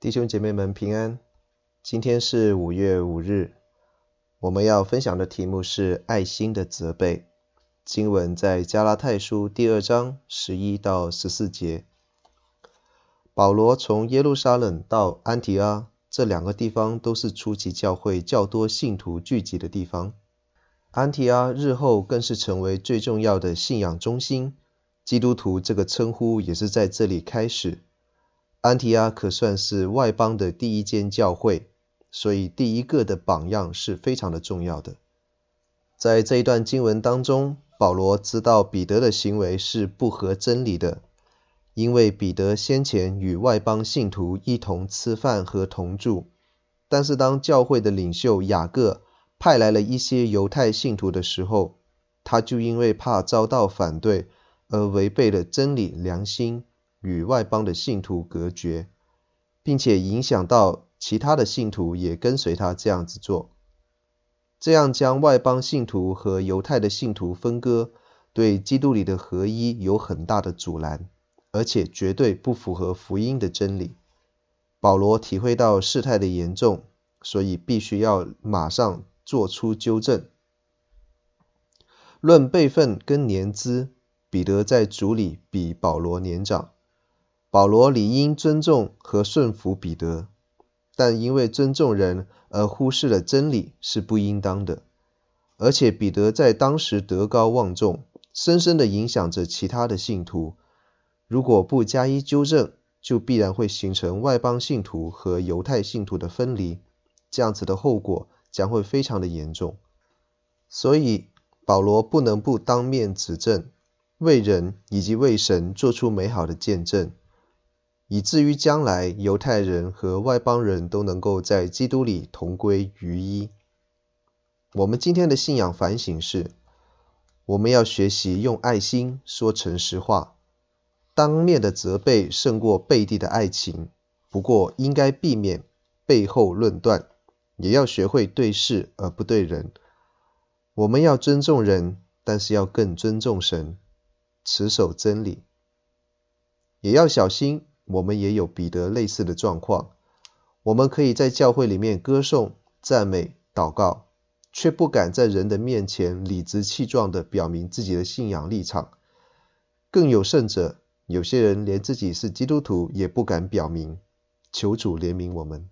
弟兄姐妹们平安，今天是五月五日，我们要分享的题目是爱心的责备。经文在加拉太书第二章十一到十四节。保罗从耶路撒冷到安提阿这两个地方，都是初期教会较多信徒聚集的地方。安提阿日后更是成为最重要的信仰中心，基督徒这个称呼也是在这里开始。安提阿可算是外邦的第一间教会，所以第一个的榜样是非常的重要的。在这一段经文当中，保罗知道彼得的行为是不合真理的，因为彼得先前与外邦信徒一同吃饭和同住，但是当教会的领袖雅各派来了一些犹太信徒的时候，他就因为怕遭到反对而违背了真理良心。与外邦的信徒隔绝，并且影响到其他的信徒也跟随他这样子做，这样将外邦信徒和犹太的信徒分割，对基督里的合一有很大的阻拦，而且绝对不符合福音的真理。保罗体会到事态的严重，所以必须要马上做出纠正。论辈分跟年资，彼得在主里比保罗年长。保罗理应尊重和顺服彼得，但因为尊重人而忽视了真理是不应当的。而且彼得在当时德高望重，深深地影响着其他的信徒。如果不加以纠正，就必然会形成外邦信徒和犹太信徒的分离，这样子的后果将会非常的严重。所以保罗不能不当面指正，为人以及为神做出美好的见证。以至于将来犹太人和外邦人都能够在基督里同归于一。我们今天的信仰反省是：我们要学习用爱心说诚实话，当面的责备胜过背地的爱情。不过应该避免背后论断，也要学会对事而不对人。我们要尊重人，但是要更尊重神，持守真理，也要小心。我们也有彼得类似的状况，我们可以在教会里面歌颂、赞美、祷告，却不敢在人的面前理直气壮地表明自己的信仰立场。更有甚者，有些人连自己是基督徒也不敢表明。求主怜悯我们。